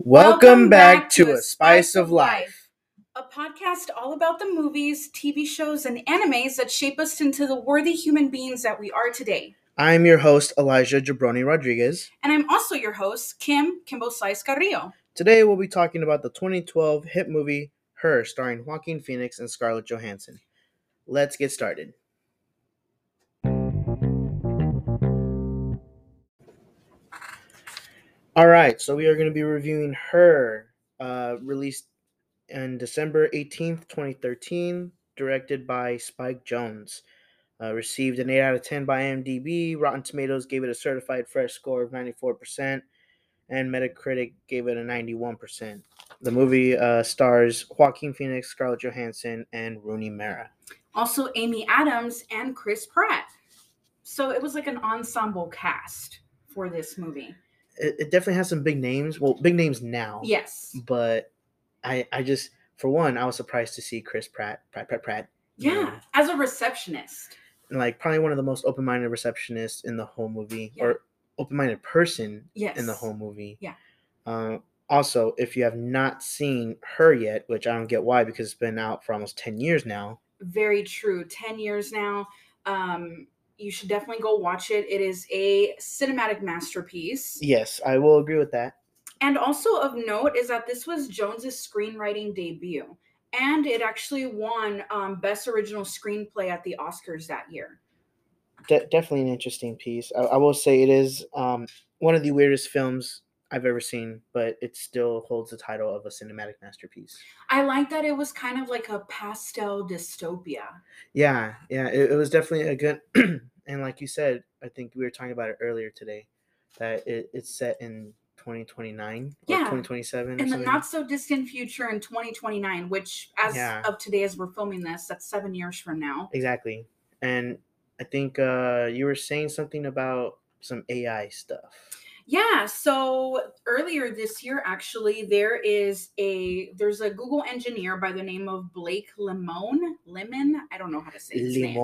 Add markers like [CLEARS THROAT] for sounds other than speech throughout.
Welcome, back, to A Spice of Life. a podcast all about the movies, TV shows, and animes that shape us into the worthy human beings that we are today. I'm your host, Elijah Jabroni Rodriguez. And I'm also your host, Kim Kimbo Slice Carrillo. Today, we'll be talking about the 2012 hit movie Her, starring Joaquin Phoenix and Scarlett Johansson. Let's get started. All right, so we are going to be reviewing Her, uh, released on December 18th, 2013, directed by Spike Jonze. Uh, received an 8 out of 10 by IMDb. Rotten Tomatoes gave it a certified fresh score of 94%, and Metacritic gave it a 91%. The movie uh, stars Joaquin Phoenix, Scarlett Johansson, and Rooney Mara. Also, Amy Adams and Chris Pratt. So it was like an ensemble cast for this movie. It, it definitely has some big names. Well, big names now. Yes. But I, I just, for one, I was surprised to see Chris Pratt, Pratt, Pratt, Pratt. you know, Yeah, as a receptionist. like probably one of the most open-minded receptionists in the whole movie Yeah. or open-minded person Yes. in the whole movie Yeah. uh, also if you have not seen her yet which i don't get why because it's been out for almost 10 years now very true 10 years now um you should definitely go watch it. It is a cinematic masterpiece. Yes i will agree with that. And also of note is that this was jonze's screenwriting debut and it actually won um, best original screenplay at the oscars that year. De- definitely an interesting piece. I-, I will say it is um, one of the weirdest films i've ever seen but it still holds the title of a cinematic masterpiece i like that it was kind of like a pastel dystopia Yeah, yeah, it, it was definitely a good. [CLEARS THROAT] and like you said, I think we were talking about it earlier today, that it, it's set in 2029 Yeah, 2027 in the not so distant future in 2029 which as Yeah. of today as we're filming this that's seven years from now exactly. And I think uh, you were saying something about some AI stuff. Yeah, so earlier this year actually there is a there's a Google engineer by the name of Blake Lemon, Lemon, I don't know how to say his name.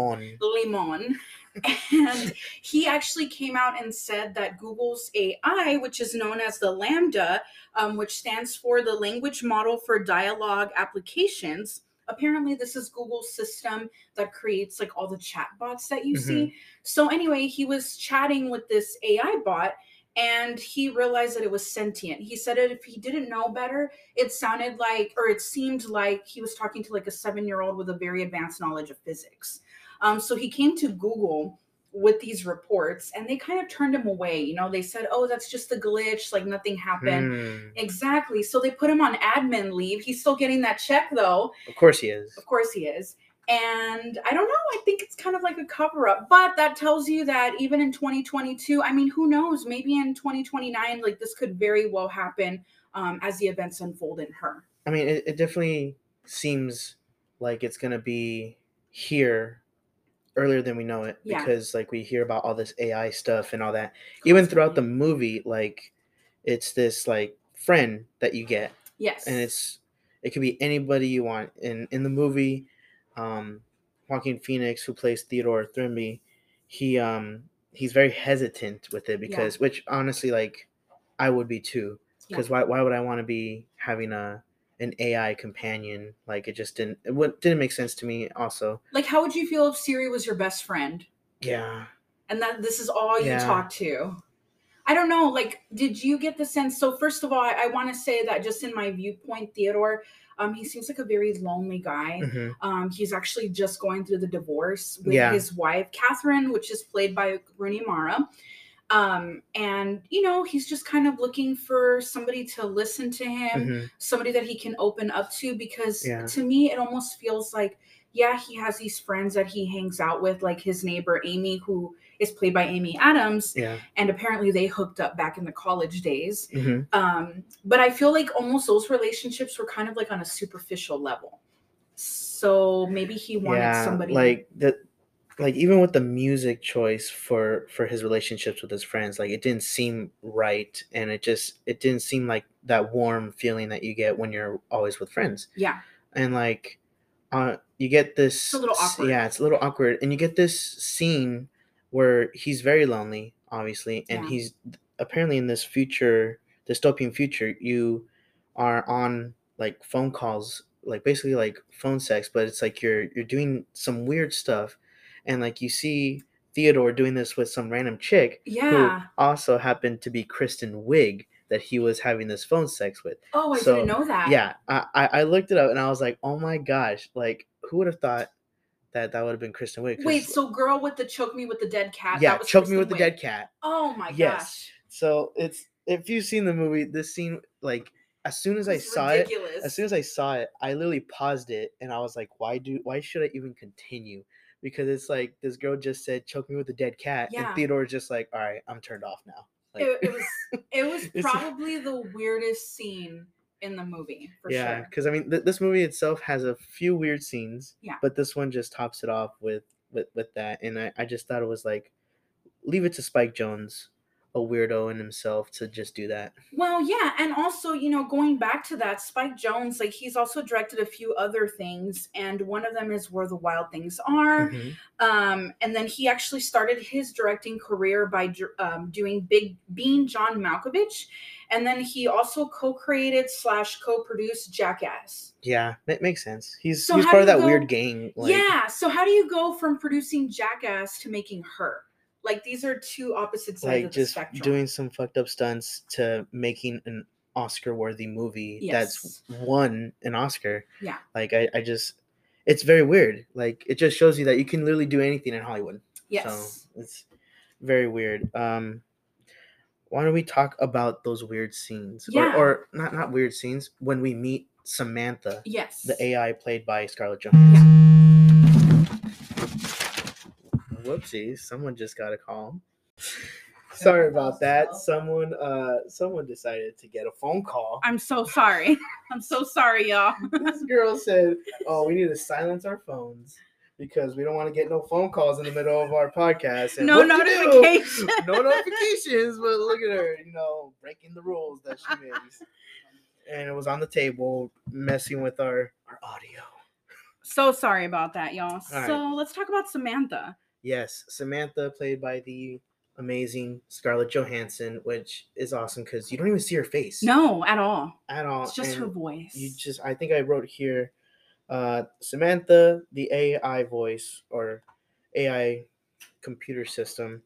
Limon. [LAUGHS] And he actually came out and said that Google's AI, which is known as the LaMDA, um, which stands for the Language Model for Dialogue Applications. Apparently, this is Google's system that creates like all the chat bots that you see. So, anyway, he was chatting with this AI bot and he realized that it was sentient. He said that if he didn't know better, it sounded like, or it seemed like he was talking to like a seven year old with a very advanced knowledge of physics. Um, so he came to Google with these reports and they kind of turned him away. You know, they said, oh, that's just a glitch, like nothing happened. Hmm, Exactly. So they put him on admin leave. He's still getting that check though. Of course he is. Of course he is. And I don't know, I think it's kind of like a cover up, but that tells you that even in 2022, I mean, who knows? Maybe in 2029, like this could very well happen um, as the events unfold in her. I mean, it, it definitely seems like it's gonna be here earlier than we know it Yeah. because like we hear about all this AI stuff and all that. Even throughout the movie, like it's this like friend that you get, Yes. and it's it could be anybody you want. In in the movie, um, Joaquin Phoenix, who plays Theodore Twombly, he um he's very hesitant with it Yeah. because which honestly like I would be too Yeah. because why why would I want to be having a an AI companion like it just didn't it would, didn't make sense to me also like, how would you feel if Siri was your best friend yeah and that this is all you Yeah. talk to? I don't know. Like, did you get the sense? So, first of all, I, I want to say that just in my viewpoint, Theodore, um, he seems like a very lonely guy. hmm Um, he's actually just going through the divorce with Yeah. his wife, Catherine, which is played by Rooney Mara. Um, and you know, he's just kind of looking for somebody to listen to him, hmm somebody that he can open up to. Because Yeah. to me, it almost feels like, yeah, he has these friends that he hangs out with, like his neighbor Amy, who is played by Amy Adams, yeah and apparently they hooked up back in the college days. hmm Um, but I feel like almost those relationships were kind of like on a superficial level. So maybe he wanted yeah somebody like the like even with the music choice for for his relationships with his friends like it didn't seem right and it just it didn't seem like that warm feeling that you get when you're always with friends Yeah. and like uh you get this a little awkward. yeah it's a little awkward and you get this scene where he's very lonely obviously and Yeah. he's apparently in this future dystopian future, you are on like phone calls, like basically like phone sex, but it's like you're you're doing some weird stuff, and like you see Theodore doing this with some random chick who Yeah. also happened to be Kristen Wiig that he was having this phone sex with. Oh, I So, didn't know that. Yeah, I, I I looked it up and I was like, oh my gosh, like who would have thought that that would have been Kristen Wiig? Wait, so girl with the choke me with the dead cat. yeah, that was choke me Kristen with the dead cat. Oh my Yes. gosh. So it's if you've seen the movie, this scene like as soon as I It's saw it, as soon as I saw it, I literally paused it and I was like, why do why should I even continue? Because it's like this girl just said, choke me with the dead cat. Yeah. And Theodore's just like, all right, I'm turned off now. Like, it, it was it was [LAUGHS] probably the weirdest scene in the movie for yeah, sure. because I mean, th- this movie itself has a few weird scenes. Yeah. But this one just tops it off with with with that, and I I just thought it was like, leave it to Spike Jonze, a weirdo in himself, to just do that. Well, yeah, and also, you know, going back to that, Spike Jonze, like he's also directed a few other things, and one of them is Where the Wild Things Are. Mhm. Um, and then he actually started his directing career by um, doing Big Bean John Malkovich, and then he also co-created slash co-produced Jackass. Yeah, that makes sense. He's So he's part of that weird gang. Like, yeah. So how do you go from producing Jackass to making her? Like these are two opposite sides like of the just spectrum. doing some fucked up stunts to making an Oscar worthy movie that's won an Oscar. Yeah. Like I, I just it's very weird. Like it just shows you that you can literally do anything in Hollywood. yes. So it's very weird. Um why don't we talk about those weird scenes? Yeah. Or, or not not weird scenes when we meet Samantha, yes. the AI played by Scarlett Johansson. Whoopsies, someone just got a call. [LAUGHS] Sorry about that. Someone uh someone decided to get a phone call. I'm so sorry. [LAUGHS] I'm so sorry, y'all. this girl said, "Oh, we need to silence our phones because we don't want to get no phone calls in the middle of our podcast." And No what'd you do? notification. no notifications, but look at her, you know, breaking the rules that she makes. And it was on the table, messing with our our audio. So sorry about that, y'all. So let's talk about Samantha. Yes, Samantha, played by the amazing Scarlett Johansson, which is awesome because you don't even see her face No, at all. at all. It's just her voice. You just, I think I wrote here, uh, Samantha, the AI voice or AI computer system.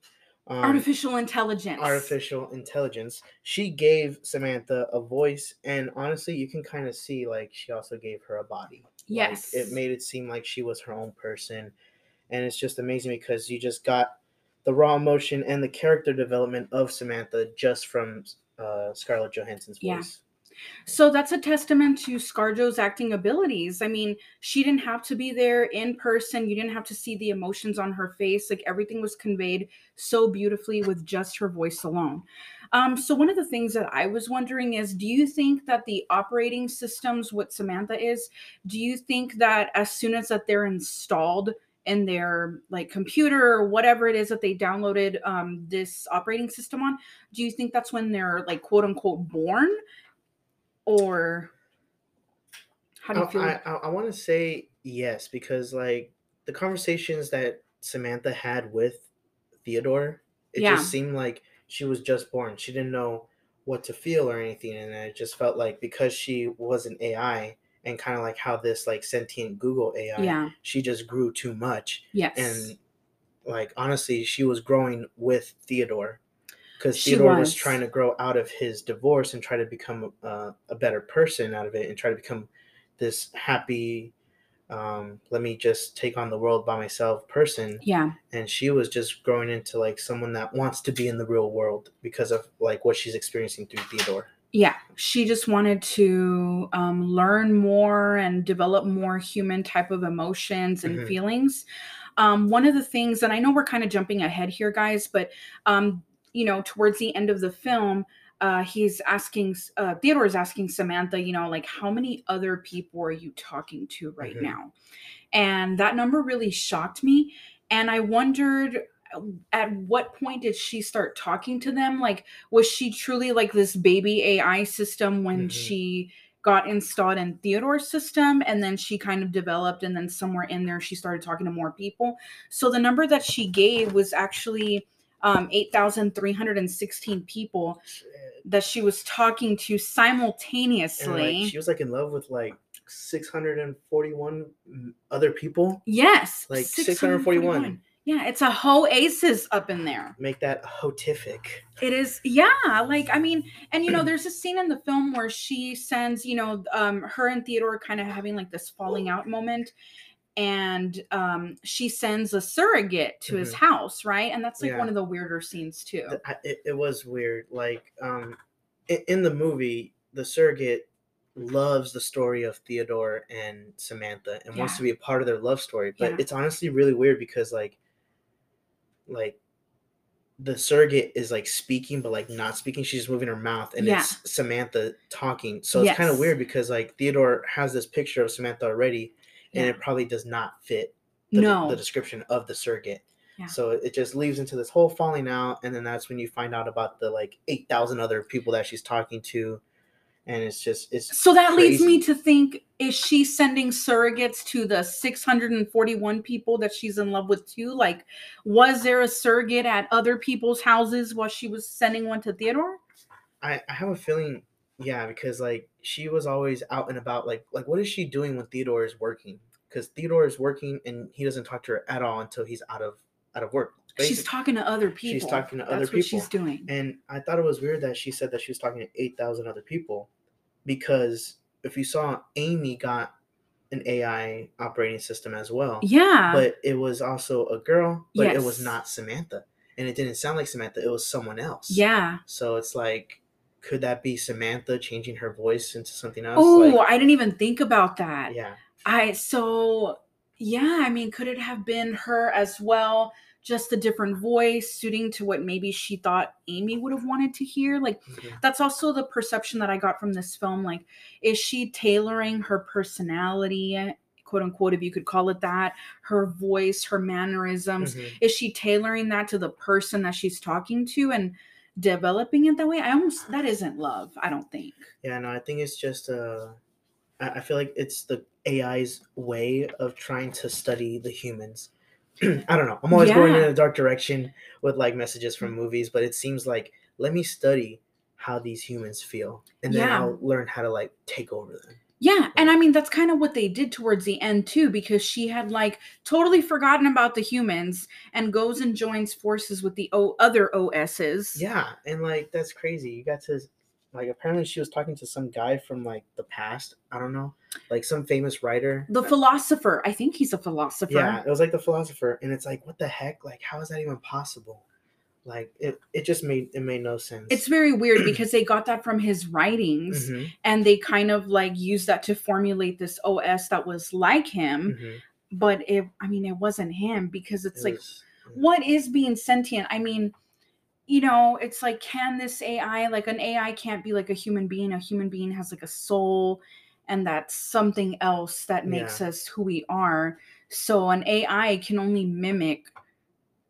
Um, Artificial intelligence. artificial intelligence. She gave Samantha a voice, and honestly, you can kind of see like she also gave her a body. Like, Yes. it made it seem like she was her own person, and it's just amazing because you just got the raw emotion and the character development of Samantha just from uh, Scarlett Johansson's Yeah. voice. So that's a testament to ScarJo's acting abilities. I mean, she didn't have to be there in person. You didn't have to see the emotions on her face. Like everything was conveyed so beautifully with just her voice alone. Um, so one of the things that I was wondering is, do you think that the operating systems, what Samantha is, do you think that as soon as that they're installed in their like computer or whatever it is that they downloaded um, this operating system on, do you think that's when they're like quote unquote born? or how do you I- feel? I, I, want to say yes because like the conversations that Samantha had with Theodore, it Yeah. just seemed like she was just born. She didn't know what to feel or anything, and it just felt like because she was an AI and kind of like how this like sentient Google AI, yeah. she just grew too much, Yes. and like honestly, she was growing with Theodore. Because Theodore was. was. trying to grow out of his divorce and try to become uh, a better person out of it and try to become this happy um, let me just take on the world by myself person yeah. and she was just growing into like someone that wants to be in the real world because of like what she's experiencing through theodore Yeah. She just wanted to um, learn more and develop more human type of emotions and Mhm. feelings. Um, one of the things, and I know we're kind of jumping ahead here, guys, but um, you know, towards the end of the film, uh, he's asking uh, Theodore is asking Samantha, you know, like how many other people are you talking to right Mhm. now? And that number really shocked me. And I wondered at what point did she start talking to them? Like, was she truly like this baby AI system when Mhm. she got installed in Theodore's system and then she kind of developed and then somewhere in there she started talking to more people. So the number that she gave was actually um, 8,316 people Shit. that she was talking to simultaneously. like she was like in love with like 641 other people. yes, like 641. Yeah, it's a oasis up in there. Make that hotific. It is, yeah. Like, I mean, and you know, there's a scene in the film where she sends, you know, um, her and Theodore kind of having like this falling out moment, and um, she sends a surrogate to his Mhm. house, right? And that's like Yeah. one of the weirder scenes too. It, it was weird. Like um, in, the movie, the surrogate loves the story of Theodore and Samantha and wants to be a part of their love story. But Yeah. it's honestly really weird because like, like. The surrogate is like speaking, but like not speaking. She's moving her mouth, and Yeah. it's Samantha talking. So it's kind of weird because like Theodore has this picture of Samantha already, and Yeah. it probably does not fit the, no, the description of the surrogate. Yeah. So it just leaves into this whole falling out, and then that's when you find out about the like eight thousand other people that she's talking to, and it's just it's so that leads me to think: is she sending surrogates to the 641 people that she's in love with too? Like, was there a surrogate at other people's houses while she was sending one to Theodore? I I have a feeling yeah because like she was always out and about like like what is she doing when Theodore is working? Because Theodore is working and he doesn't talk to her at all until he's out of out of work. She's talking to other people. She's talking to other That's what she's doing. And I thought it was weird that she said that she was talking to 8,000 other people because if you saw Amy got an AI operating system as well, Yeah. but it was also a girl, but it was not Samantha. And it didn't sound like Samantha, it was someone else. yeah. So it's like, could that be Samantha changing her voice into something else? Oh, Like, I didn't even think about that. yeah. I so yeah, I mean, could it have been her as well? Just a different voice suiting to what maybe she thought Amy would have wanted to hear. Like that's also the perception that I got from this film. Like, is she tailoring her personality, quote unquote, if you could call it that, her voice, her mannerisms? Mhm. Is she tailoring that to the person that she's talking to and developing it that way? I almost that isn't love, I don't think. Yeah, no, I think it's just uh I feel like it's the AI's way of trying to study the humans. [CLEARS THROAT] I don't know. I'm always going in a dark direction with like messages from movies, but it seems like let me study how these humans feel and then Yeah. I'll learn how to like take over them. Yeah, and I mean that's kind of what they did towards the end too, because she had like totally forgotten about the humans and goes and joins forces with the o- other OSs. Yeah, and like that's crazy. You got to like apparently she was talking to some guy from like the past. I don't know, like some famous writer. The philosopher, I think he's a philosopher. Yeah, it was like the philosopher, and it's like, what the heck? Like, how is that even possible? Like, it it just made it made no sense. It's very weird [CLEARS THROAT] because they got that from his writings Mhm, and they kind of like used that to formulate this OS that was like him, mhm. but it I mean it wasn't him because it's It like was- what is being sentient? I mean, you know, it's like, can this AI, like an AI can't be like a human being. A human being has like a soul, and that's something else that makes us who we are. So an AI can only mimic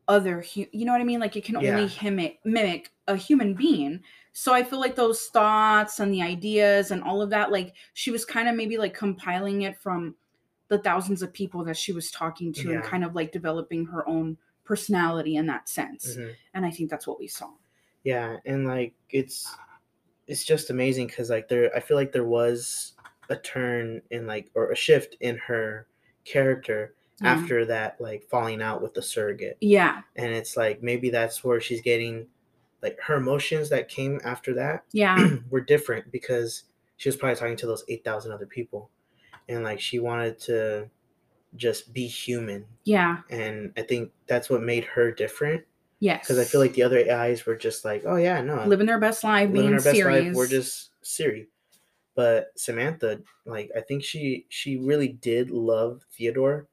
other, hu- you know what I mean? Like it can Yeah. only mimic mimic a human being. So I feel like those thoughts and the ideas and all of that, like she was kind of maybe like compiling it from the thousands of people that she was talking to and kind of like developing her own personality in that sense. mhm. And I think that's what we saw. Yeah, and like it's it's just amazing because like there, I feel like there was a turn in like or a shift in her character Yeah. after that like falling out with the surrogate. Yeah. and it's like maybe that's where she's getting like her emotions that came after that [CLEARS THROAT] Yeah. were different because she was probably talking to those 8000 other people and like she wanted to just be human Yeah. and i think that's what made her different Yes. because i feel like the other ais were just like oh yeah no living their best life, living being our best serious. life we're just siri but samantha like i think she she really did love theodore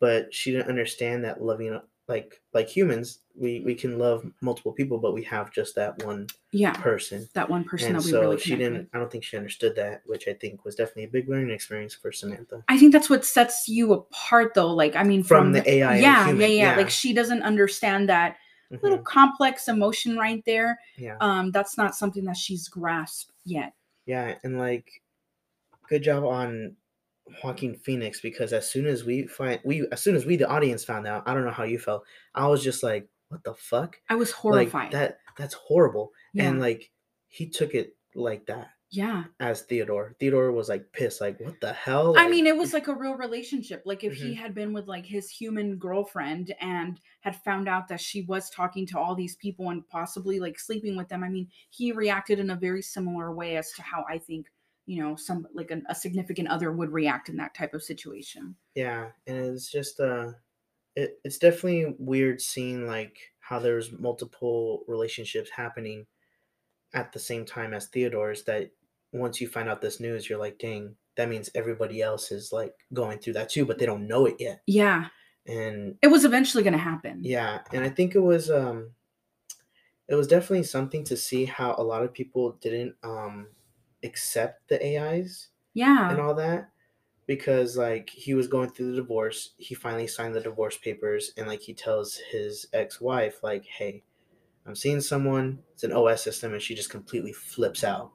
but she didn't understand that loving like like humans we we can love multiple people but we have just that one yeah. person That one person and that we so really she didn't with. i don't think she understood that which i think was definitely a big learning experience for samantha I think that's what sets you apart, though. Like, I mean, From from, the AI the Yeah, human, yeah, yeah, yeah. Like, she doesn't understand that Mhm, little complex emotion right there. yeah Um, that's not something that she's grasped yet. Yeah and like good job on Joaquin Phoenix because as soon as we find we as soon as we the audience found out, I don't know how you felt. I was just like, what the fuck? I was Like horrified. that that's horrible. yeah. And like he took it like that yeah. as Theodore. Theodore was like pissed, like, what the hell? I mean, it was like a real relationship. Like if he Mhm. had been with like his human girlfriend and had found out that she was talking to all these people and possibly like sleeping with them, I mean, he reacted in a very similar way as to how I think, you know, some like an, a significant other would react in that type of situation. Yeah, and it's just uh it, it's definitely weird seeing like how there's multiple relationships happening at the same time as Theodore's that once you find out this news you're like dang that means everybody else is like going through that too but they don't know it yet Yeah. and It was eventually going to happen. yeah and I think it was um it was definitely something to see how a lot of people didn't um accept the AIs Yeah. and all that because like he was going through the divorce he finally signed the divorce papers and like he tells his ex-wife like hey i'm seeing someone it's an os system and she just completely flips out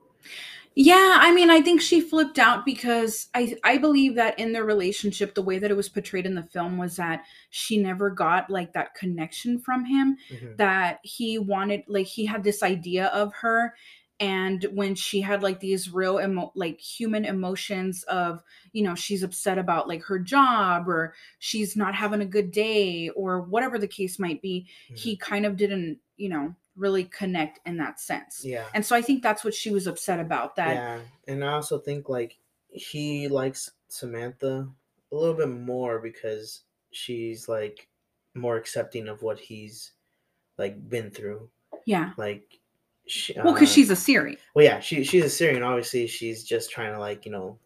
Yeah, I mean, I think she flipped out because I I believe that in their relationship, the way that it was portrayed in the film was that she never got like that connection from him. Mhm. That he wanted, like, he had this idea of her, and when she had like these real emo- like human emotions of you know she's upset about like her job or she's not having a good day or whatever the case might be he kind of didn't you know really connect in that sense yeah and so I think that's what she was upset about. That yeah and i also think like he likes samantha a little bit more because she's like more accepting of what he's like been through yeah. like she, Well, because uh, she's a Syrian. well yeah she, she's a syrian obviously she's just trying to like you know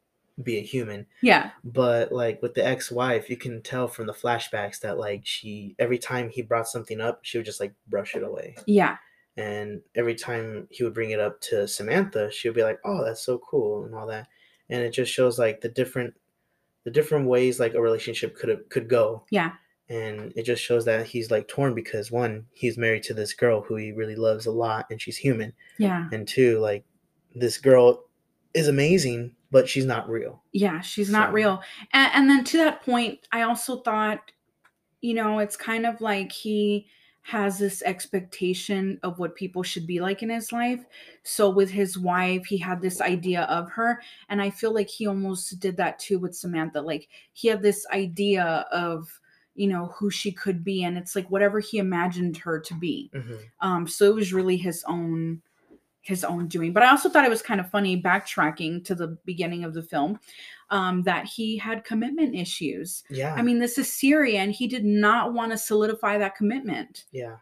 be a human Yeah. but like with the ex-wife you can tell from the flashbacks that like she every time he brought something up she would just like brush it away Yeah. and every time he would bring it up to samantha she would be like oh that's so cool and all that and it just shows like the different the different ways like a relationship could have could go Yeah. and it just shows that he's like torn because one he's married to this girl who he really loves a lot and she's human Yeah. and two like this girl is amazing but she's not real Yeah. She's not real. And, and then to that point, I also thought, you know, it's kind of like he has this expectation of what people should be like in his life. So with his wife, he had this idea of her. And I feel like he almost did that too with Samantha. Like he had this idea of, you know, who she could be. And it's like whatever he imagined her to be. Mhm. Um, so it was really his own his own doing. But I also thought it was kind of funny backtracking to the beginning of the film um, that he had commitment issues. yeah I mean, this is Syria, and he did not want to solidify that commitment. yeah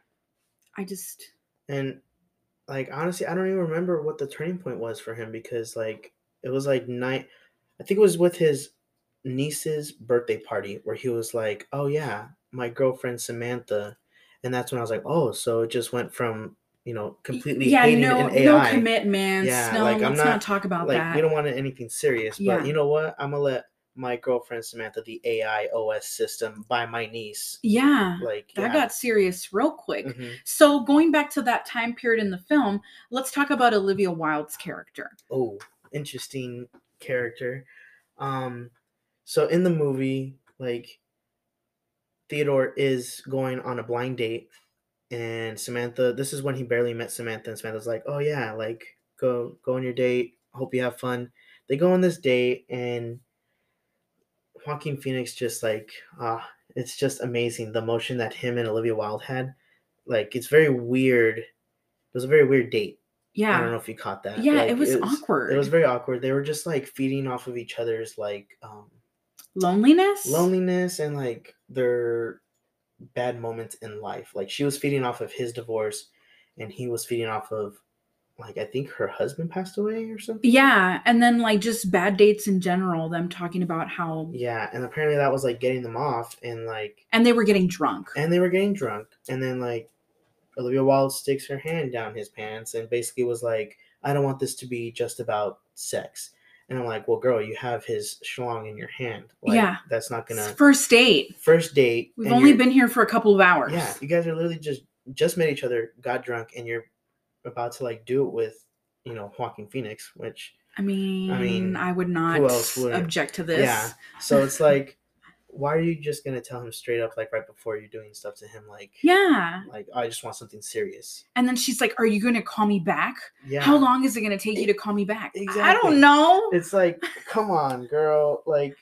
I just, And like honestly, I don't even remember what the turning point was for him because like it was like night I think it was with his niece's birthday party where he was like, "Oh yeah, my girlfriend Samantha." And that's when I was like, "Oh, so it just went from, you know, completely yeah, no, no commitments. Yeah, no, like, I'm let's not, not- talk about like that. we don't want anything serious, but Yeah. you know what? I'm to let my girlfriend Samantha the AI OS system by my niece. yeah, Like that yeah. got serious real quick. Mhm. So going back to that time period in the film, let's talk about Olivia Wilde's character. oh interesting character um so in the movie like theodore is going on a blind date and samantha this is when he barely met samantha and samantha's like oh yeah like go go on your date hope you have fun they go on this date and joaquin phoenix just like ah it's just amazing the emotion that him and olivia wilde had like it's very weird it was a very weird date Yeah, I don't know if you caught that. Yeah, Like, it was awkward. It was very awkward. They were just like feeding off of each other's like um, loneliness. loneliness and like their bad moments in life. Like she was feeding off of his divorce, and he was feeding off of like I think her husband passed away or something. Yeah, and then like just bad dates in general. Them talking about how Yeah, and apparently that was like getting them off, and like and they were getting drunk. and they were getting drunk, and then like Olivia Wilde sticks her hand down his pants and basically was like, "I don't want this to be just about sex." And I'm like, "Well, girl, you have his schlong in your hand. Like, Yeah. that's not gonna First date. first date. We've only been here for a couple of hours. yeah. You guys are literally just just met each other, got drunk, and you're about to like do it with you know Joaquin Phoenix, which I mean, I, mean, I would not object to this. Yeah. So it's [LAUGHS] like, why are you just gonna tell him straight up like right before you're doing stuff to him like Yeah. like I just want something serious. And then she's like, Are you going to call me back? Yeah. How long is it going to take you to call me back? exactly. I don't know. It's like, come on, girl. Like,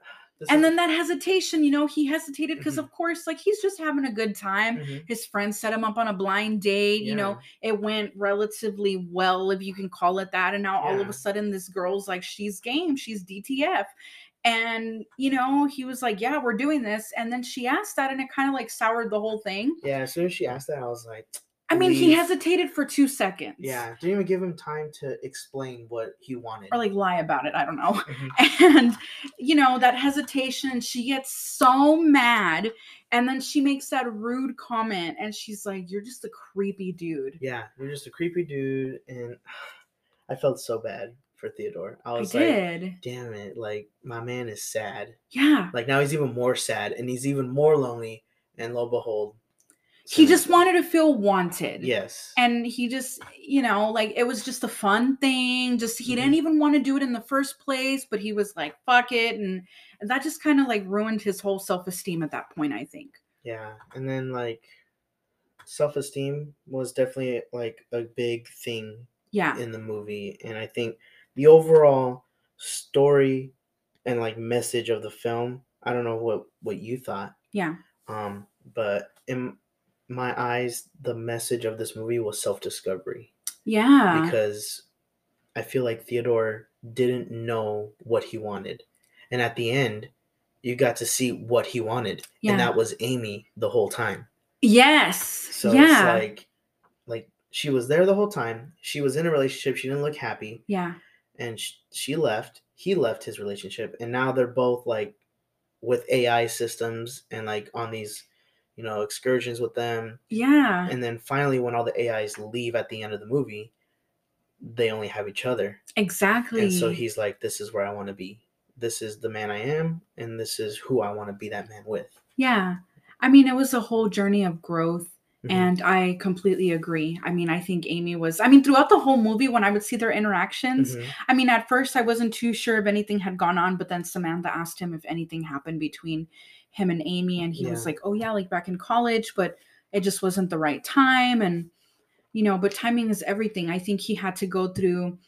[SIGHS] and is- then that hesitation, you know, he hesitated because, Mhm. of course, like he's just having a good time. Mhm. His friends set him up on a blind date. You know, it went relatively well, if you can call it that. And now all of a sudden, this girl's like, she's game, she's DTF. And, you know, he was like, yeah, we're doing this. And then she asked that, and it kind of like soured the whole thing. yeah. As soon as she asked that, I was like, I mean, he hesitated for two seconds. yeah. Didn't even give him time to explain what he wanted. Or like lie about it. I don't know. Mhm. [LAUGHS] and you know that hesitation she gets so mad and then she makes that rude comment and she's like you're just a creepy dude Yeah, you're just a creepy dude, and [SIGHS] I felt so bad for Theodore. I i was like, did damn it, like my man is sad. yeah Like now he's even more sad, and he's even more lonely. And lo and behold, he just wanted to feel wanted Yes. and he just you know like it was just a fun thing just he Mhm. didn't even want to do it in the first place but he was like fuck it and, and that just kind of like ruined his whole self-esteem at that point i think Yeah, and then like self esteem was definitely like a big thing yeah in the movie, and I think the overall story and like message of the film. I don't know what what you thought, yeah um, but in my eyes, the message of this movie was self discovery yeah because I feel like Theodore didn't know what he wanted, and at the end, you got to see what he wanted, Yeah. and that was Amy the whole time. yes So yeah it's like like she was there the whole time. She was in a relationship. She didn't look happy, yeah and sh- she left. He left his relationship, and now they're both like with AI systems and like on these, you know, excursions with them. yeah And then finally, when all the AIs leave at the end of the movie, they only have each other. Exactly. And so he's like, "This is where I want to be. This is the man I am, and this is who I want to be that man with." yeah. I mean, it was a whole journey of growth. Mhm. And I completely agree. I mean, I think Amy was, I mean, throughout the whole movie, when I would see their interactions, Mhm. I mean, at first I wasn't too sure if anything had gone on, but then Samantha asked him if anything happened between him and Amy. And he was like, oh, yeah, like back in college, but it just wasn't the right time. And, you know, but timing is everything. I think he had to go through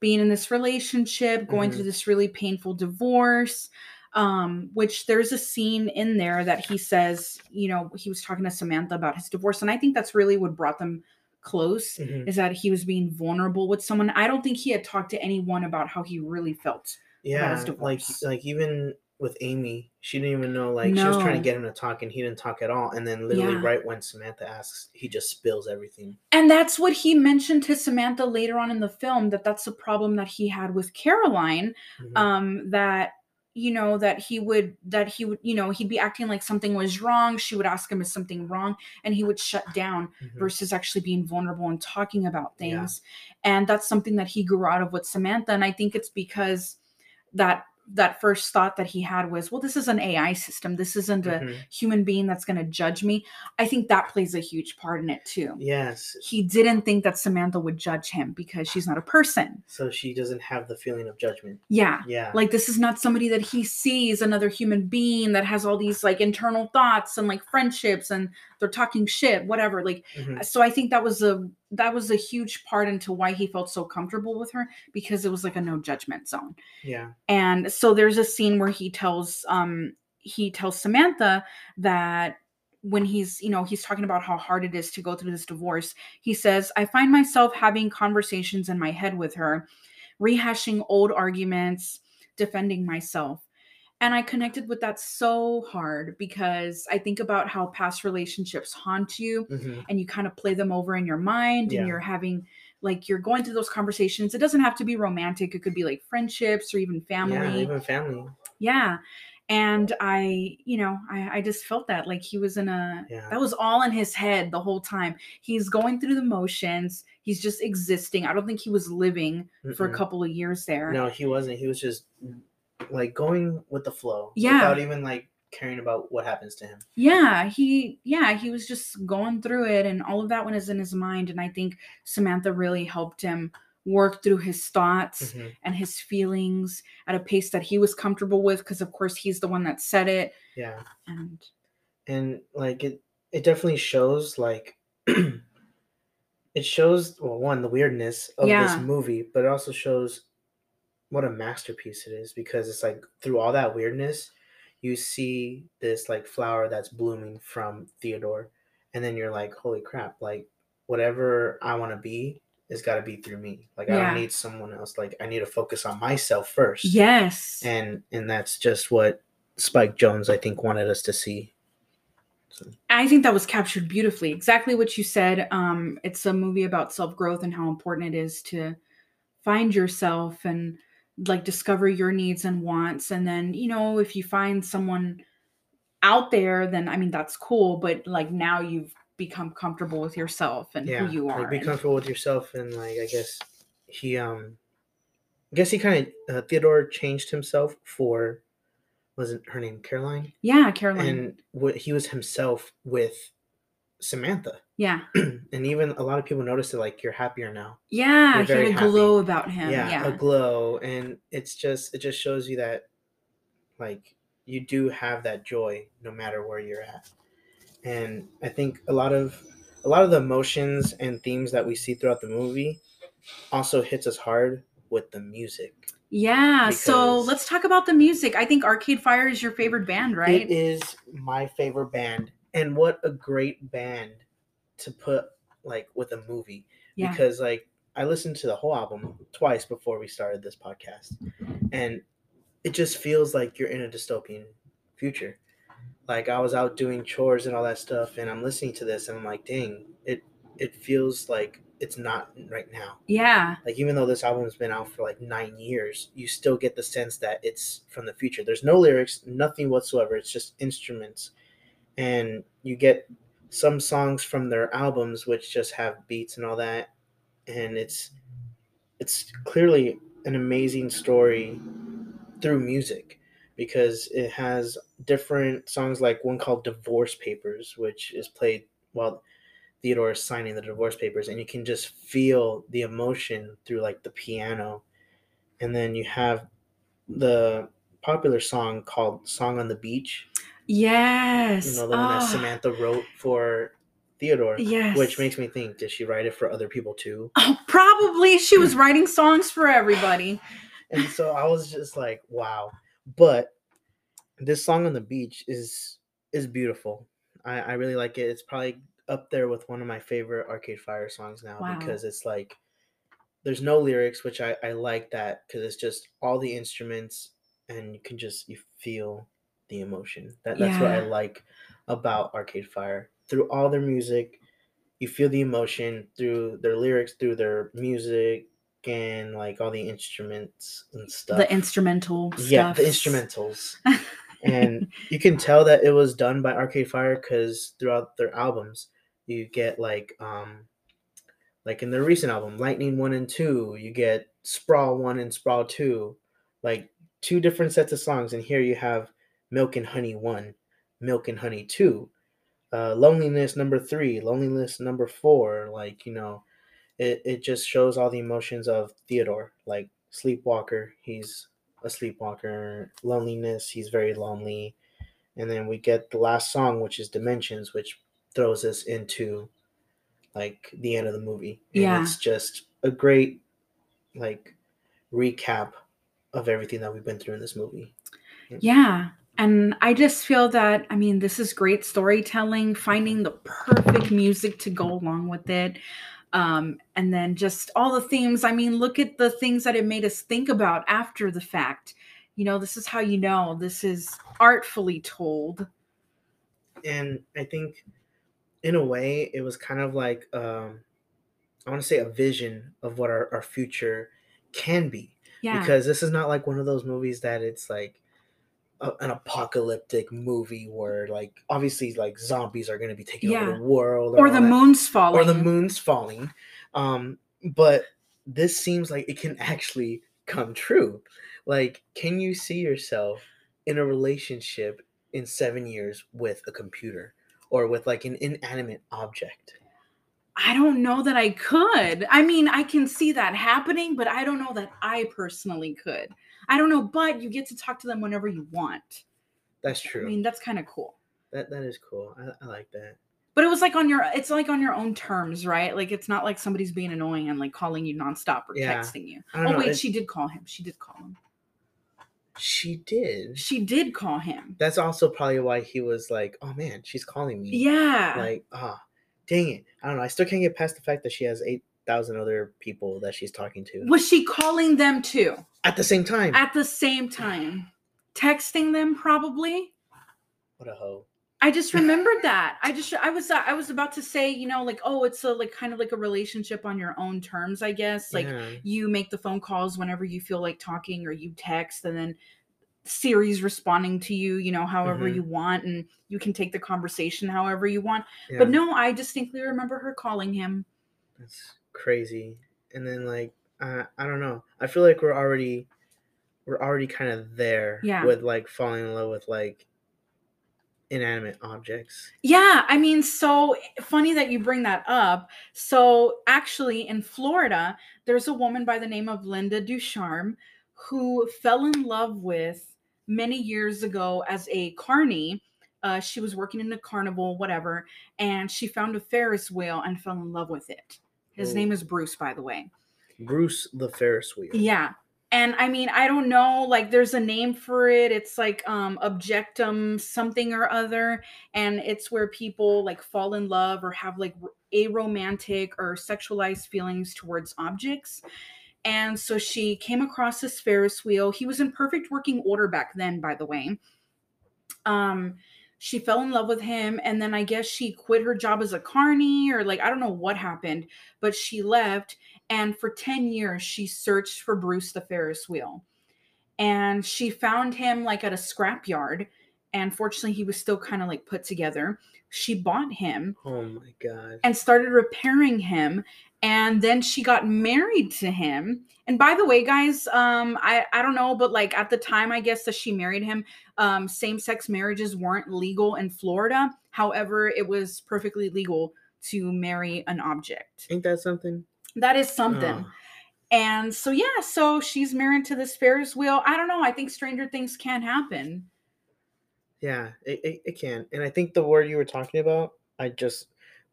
being in this relationship, going Mhm. through this really painful divorce. Um, which there's a scene in there that he says, you know, he was talking to Samantha about his divorce. And I think that's really what brought them close Mhm. is that he was being vulnerable with someone. I don't think he had talked to anyone about how he really felt. Yeah, his like like even with Amy, she didn't even know. Like she was trying to get him to talk, and he didn't talk at all. And then literally Yeah. right when Samantha asks, he just spills everything. And that's what he mentioned to Samantha later on in the film that that's the problem that he had with Caroline. Mhm. Um, that you know that he would that he would you know he'd be acting like something was wrong. She would ask him is something wrong, and he would shut down Mhm. versus actually being vulnerable and talking about Yeah. things. And that's something that he grew out of with Samantha. And I think it's because that that first thought that he had was, well, this is an AI system. This isn't a Mhm. human being that's going to judge me. I think that plays a huge part in it too. Yes, He didn't think that Samantha would judge him because she's not a person. so she doesn't have the feeling of judgment. Yeah. Yeah, Like this is not somebody that he sees another human being that has all these like internal thoughts and like friendships and they're talking shit, whatever. Like Mhm. so I think that was a that was a huge part into why he felt so comfortable with her because it was like a no judgment zone. yeah, And so there's a scene where he tells um he tells Samantha that when he's you know he's talking about how hard it is to go through this divorce he says i find myself having conversations in my head with her rehashing old arguments defending myself and i connected with that so hard because i think about how past relationships haunt you Mhm. and you kind of play them over in your mind Yeah. and you're having like you're going through those conversations it doesn't have to be romantic it could be like friendships or even family yeah, even family. yeah and i you know I, I just felt that like he was in a Yeah. that was all in his head the whole time he's going through the motions he's just existing i don't think he was living for a couple of years there No, he wasn't. He was just like going with the flow, Yeah. without even like caring about what happens to him. yeah he yeah he was just going through it and all of that one is in his mind and i think samantha really helped him work through his thoughts Mhm. and his feelings at a pace that he was comfortable with because of course he's the one that said it Yeah. and and like it it definitely shows like [CLEARS THROAT] it shows well one the weirdness of Yeah. this movie but it also shows what a masterpiece it is because it's like through all that weirdness you see this like flower that's blooming from theodore and then you're like holy crap like whatever i want to be it's got to be through me. Like i don't need someone else. Like i need to focus on myself first. Yes. And and that's just what spike jonze i think wanted us to see. So, I think that was captured beautifully. Exactly what you said. Um, it's a movie about self growth and how important it is to find yourself and like discover your needs and wants. And then, you know, if you find someone out there, then I mean, that's cool. But like now you've become comfortable with yourself and yeah who you are. like be and- comfortable with yourself and like i guess he um i guess he kind of uh, theodore changed himself for wasn't her name caroline yeah, Caroline. and what he was himself with samantha yeah. [CLEARS THROAT] and even a lot of people notice it like you're happier now Yeah. You're He had a happy. glow about him. yeah, Yeah. a glow and it's just it just shows you that like you do have that joy no matter where you're at and i think a lot of a lot of the emotions and themes that we see throughout the movie also hits us hard with the music Yeah. So let's talk about the music. I think Arcade Fire is your favorite band, right? it is my favorite band and what a great band to put like with a movie yeah. because like I listened to the whole album twice before we started this podcast, and it just feels like you're in a dystopian future. Like I was out doing chores and all that stuff, and I'm listening to this, and I'm like, dang, it it feels like it's not right now. yeah. Like even though this album's been out for like nine years, you still get the sense that it's from the future. There's no lyrics, nothing whatsoever. It's just instruments, and you get some songs from their albums which just have beats and all that, and it's it's clearly an amazing story through music because it has different songs like one called divorce papers which is played while theodore is signing the divorce papers and you can just feel the emotion through like the piano. And then you have the popular song called song on the beach Yes. you know the one that Ah, samantha wrote for theodore Yes. which makes me think did she write it for other people too [LAUGHS] Oh, probably she was writing songs for everybody. and so I was just like, wow. But this song on the beach is is beautiful. I, I really like it. It's probably up there with one of my favorite Arcade Fire songs now Wow. because it's like there's no lyrics, which I, I like that because it's just all the instruments and you can just you feel the emotion. That that's what I like about Arcade Fire. Through all their music, you feel the emotion through their lyrics, through their music, and like all the instruments and stuff. The instrumental stuff. yeah, the instrumentals, [LAUGHS] and you can tell that it was done by Arcade Fire because throughout their albums, you get like um, like in their recent album, Lightning One and Two, you get Sprawl One and Sprawl Two, like two different sets of songs, and here you have Milk and Honey One, Milk and Honey Two, uh, Loneliness Number Three, Loneliness Number Four, like you know it, it just shows all the emotions of Theodore, like sleepwalker, he's a sleepwalker, loneliness, he's very lonely. And then we get the last song, which is Dimensions, which throws us into like the end of the movie. And Yeah. it's just a great like recap of everything that we've been through in this movie. Yeah. And I just feel that, I mean, this is great storytelling, finding the perfect music to go along with it. Um, and then just all the themes. I mean, look at the things that it made us think about after the fact. You know, this is how you know this is artfully told. and I think in a way it was kind of like um I want to say a vision of what our, our future can be Yeah. because this is not like one of those movies that it's like a, an apocalyptic movie where like obviously like zombies are going to be taking over the world or all the that- moon's falling. or the moon's falling um but this seems like it can [LAUGHS] actually come true like can you see yourself in a relationship in seven years with a computer or with like an inanimate object I don't know that I could. I mean, I can see that happening, but I don't know that I personally could. I don't know, but you get to talk to them whenever you want. That's true. I mean, that's kind of cool. that that is cool. I, I like that. But it was like on your it's like on your own terms, right? Like it's not like somebody's being annoying and like calling you nonstop or Yeah. texting you. Oh know. wait, it's- she did call him. She did call him. she did. She did call him. That's also probably why he was like, "Oh man, she's calling me." Yeah. Like, ah, dang it. I don't know. I still can't get past the fact that she has eight thousand other people that she's talking to was she calling them too at the same time. at the same time? Texting them probably? what a hoe. I just [LAUGHS] remembered that. I just I was I was about to say, you know, like oh, it's a like kind of like a relationship on your own terms, I guess. Like Yeah. you make the phone calls whenever you feel like talking or you text and then Siri's responding to you, you know, however Mhm. you want and you can take the conversation however you want. yeah, But no, I distinctly remember her calling him. that's crazy. And then like, uh, I don't know. I feel like we're already, we're already kind of there. Yeah. With like falling in love with like inanimate objects. Yeah, I mean, so funny that you bring that up. So, actually, in Florida, there's a woman by the name of Linda Ducharme who fell in love with many years ago as a carny. Uh, she was working in a carnival, whatever, and she found a Ferris wheel and fell in love with it. His Ooh. name is Bruce, by the way. Bruce the Ferris wheel. Yeah. And I mean, I don't know, like there's a name for it. It's like um objectum something or other and it's where people like fall in love or have like aromantic or sexualized feelings towards objects. And so she came across this Ferris wheel. He was in perfect working order back then, by the way. Um she fell in love with him and then I guess she quit her job as a carny or like I don't know what happened, but she left and for 10 years, she searched for Bruce the Ferris wheel. And she found him like at a scrapyard. And fortunately, he was still kind of like put together. She bought him Oh my god. and started repairing him. And then she got married to him. And by the way, guys, um, I, I don't know, but like at the time, I guess that she married him, um, same sex marriages weren't legal in Florida. However, it was perfectly legal to marry an object. Ain't that something? That is something. Oh, And so yeah, so she's married to this Ferris wheel. I don't know. I think stranger things can happen. yeah, it, it, it can. And I think the word you were talking about, I just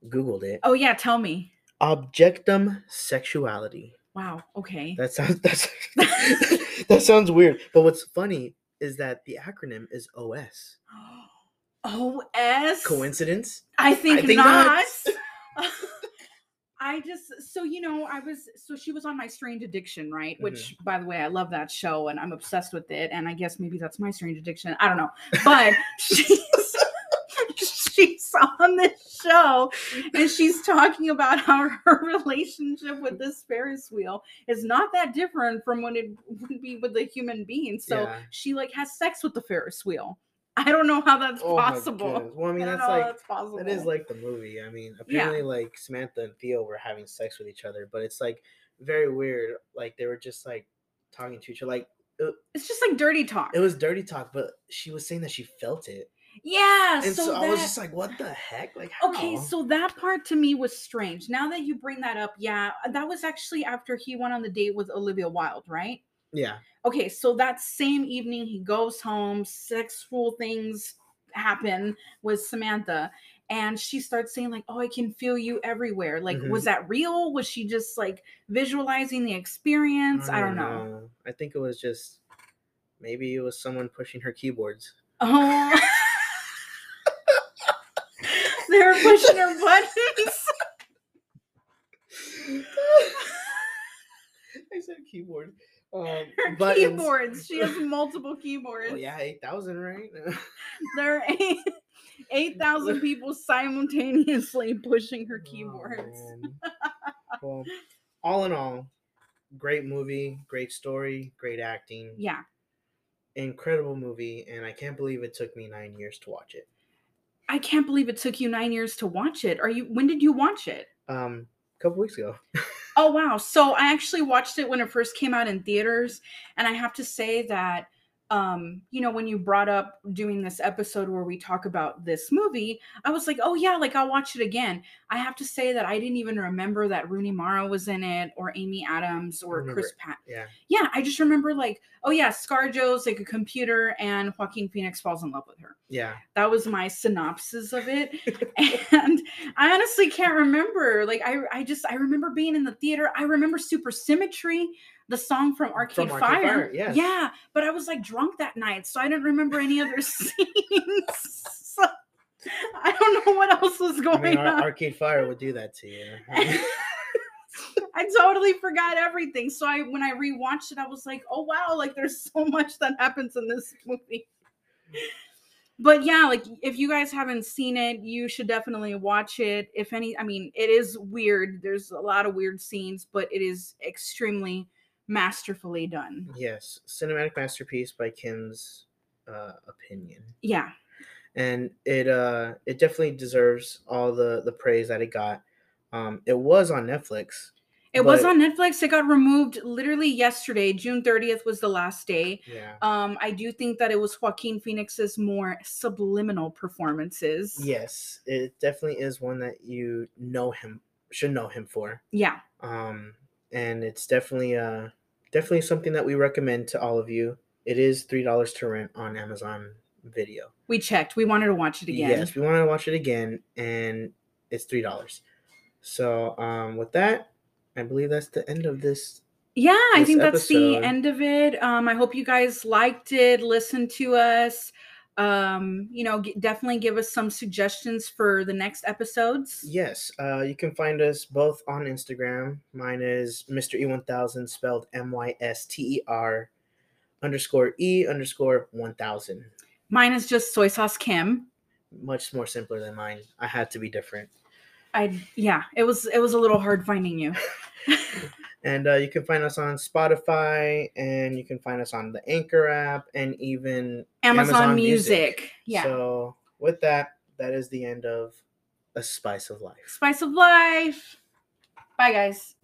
Googled it. Oh yeah, tell me. Objectum sexuality. Wow. Okay. That sounds [LAUGHS] that's that sounds weird. But what's funny is that the acronym is OS. [GASPS] OS. Coincidence? I think, think not. not. [LAUGHS] I just so you know I was so she was on my strange addiction right? Mm-hmm. which by the way I love that show and I'm obsessed with it. And I guess maybe that's my strange addiction. I don't know. But [LAUGHS] she's [LAUGHS] she's on this show and she's talking about how her relationship with this Ferris wheel is not that different from when it would be with a human being. So Yeah. she like has sex with the Ferris wheel I don't know how that's Oh possible. Well, I mean I that's like that's possible that is like the movie. I mean, apparently like Samantha and Theo were having sex with each other, but it's like very weird. Like they were just like talking to each other. Like it, it's just like dirty talk it was dirty talk, but she was saying that she felt it. Yeah. And so, so, I was just like, what the heck? Like how? okay, so that part to me was strange. Now that you bring that up, yeah, that was actually after he went on the date with Olivia Wilde, right? Yeah. Okay, so that same evening he goes home, sexual things happen with Samantha, and she starts saying like, "Oh, I can feel you everywhere." Like, Mhm. was that real? Was she just like visualizing the experience? I don't know. I think it was just maybe it was someone pushing her keyboards. Oh. [LAUGHS] they were pushing her buttons. [LAUGHS] I said keyboard. Um, Her buttons. keyboards. She has multiple keyboards. Oh yeah, eight thousand, right? [LAUGHS] There are eight eight thousand people simultaneously pushing her [LAUGHS] Oh, keyboards. man. [LAUGHS] well, all in all, great movie, great story, great acting, yeah. incredible movie, and I can't believe it took me nine years to watch it. I can't believe it took you nine years to watch it. Are you when did you watch it? Um, a couple weeks ago. Oh wow. So I actually watched it when it first came out in theaters, and I have to say that um, you know, when you brought up doing this episode where we talk about this movie, I was like, oh yeah, like I'll watch it again. I have to say that I didn't even remember that Rooney Mara was in it or Amy Adams or Chris. Pratt. Yeah. Yeah, I just remember like, oh yeah, Scar ScarJo's like a computer and Joaquin Phoenix falls in love with her. Yeah. That was my synopsis of it. [LAUGHS] and I honestly can't remember. Like I I just I remember being in the theater. I remember Supersymmetry, the song from Arcade, Arcade Fire. Fire, yes. Yeah, but I was like drunk that night, so I didn't remember any other [LAUGHS] scenes. [LAUGHS] So, I don't know what else was I going mean, on. Arcade Fire would do that to you. [LAUGHS] I totally forgot everything. So I when I rewatched it, I was like, oh wow, like there's so much that happens in this movie. But yeah, like if you guys haven't seen it, you should definitely watch it. If any, I mean, it is weird. There's a lot of weird scenes, but it is extremely masterfully done. yes, cinematic masterpiece by Kim's uh, opinion, Yeah. and it uh it definitely deserves all the the praise that it got. Um, it was on Netflix. It was on Netflix. It got removed literally yesterday. June 30th was the last day. Yeah. Um, I do think that it was Joaquin Phoenix's more subliminal performances. Yes, it definitely is one that you know him should know him for. Yeah. Um, and it's definitely uh definitely something that we recommend to all of you. It is three dollars to rent on Amazon Video. We checked. We wanted to watch it again. Yes, we wanted to watch it again, and it's three dollars. So um, with that, I believe that's the end of this. Yeah, I this think that's the end of it. Um, I hope you guys liked it, listened to us. Um, you know, g- definitely give us some suggestions for the next episodes. Yes, uh, you can find us both on Instagram. Mine is Mr. E1000, spelled M Y S T E R underscore E underscore 1000. Mine is just soy sauce Kim. Much more simpler than mine. I had to be different. I yeah, it was it was a little hard finding you. [LAUGHS] And uh, you can find us on Spotify, and you can find us on the Anchor app, and even Amazon, Amazon Music. Music. Yeah. So with that, that is the end of A Spice of Life. Spice of life. Bye guys.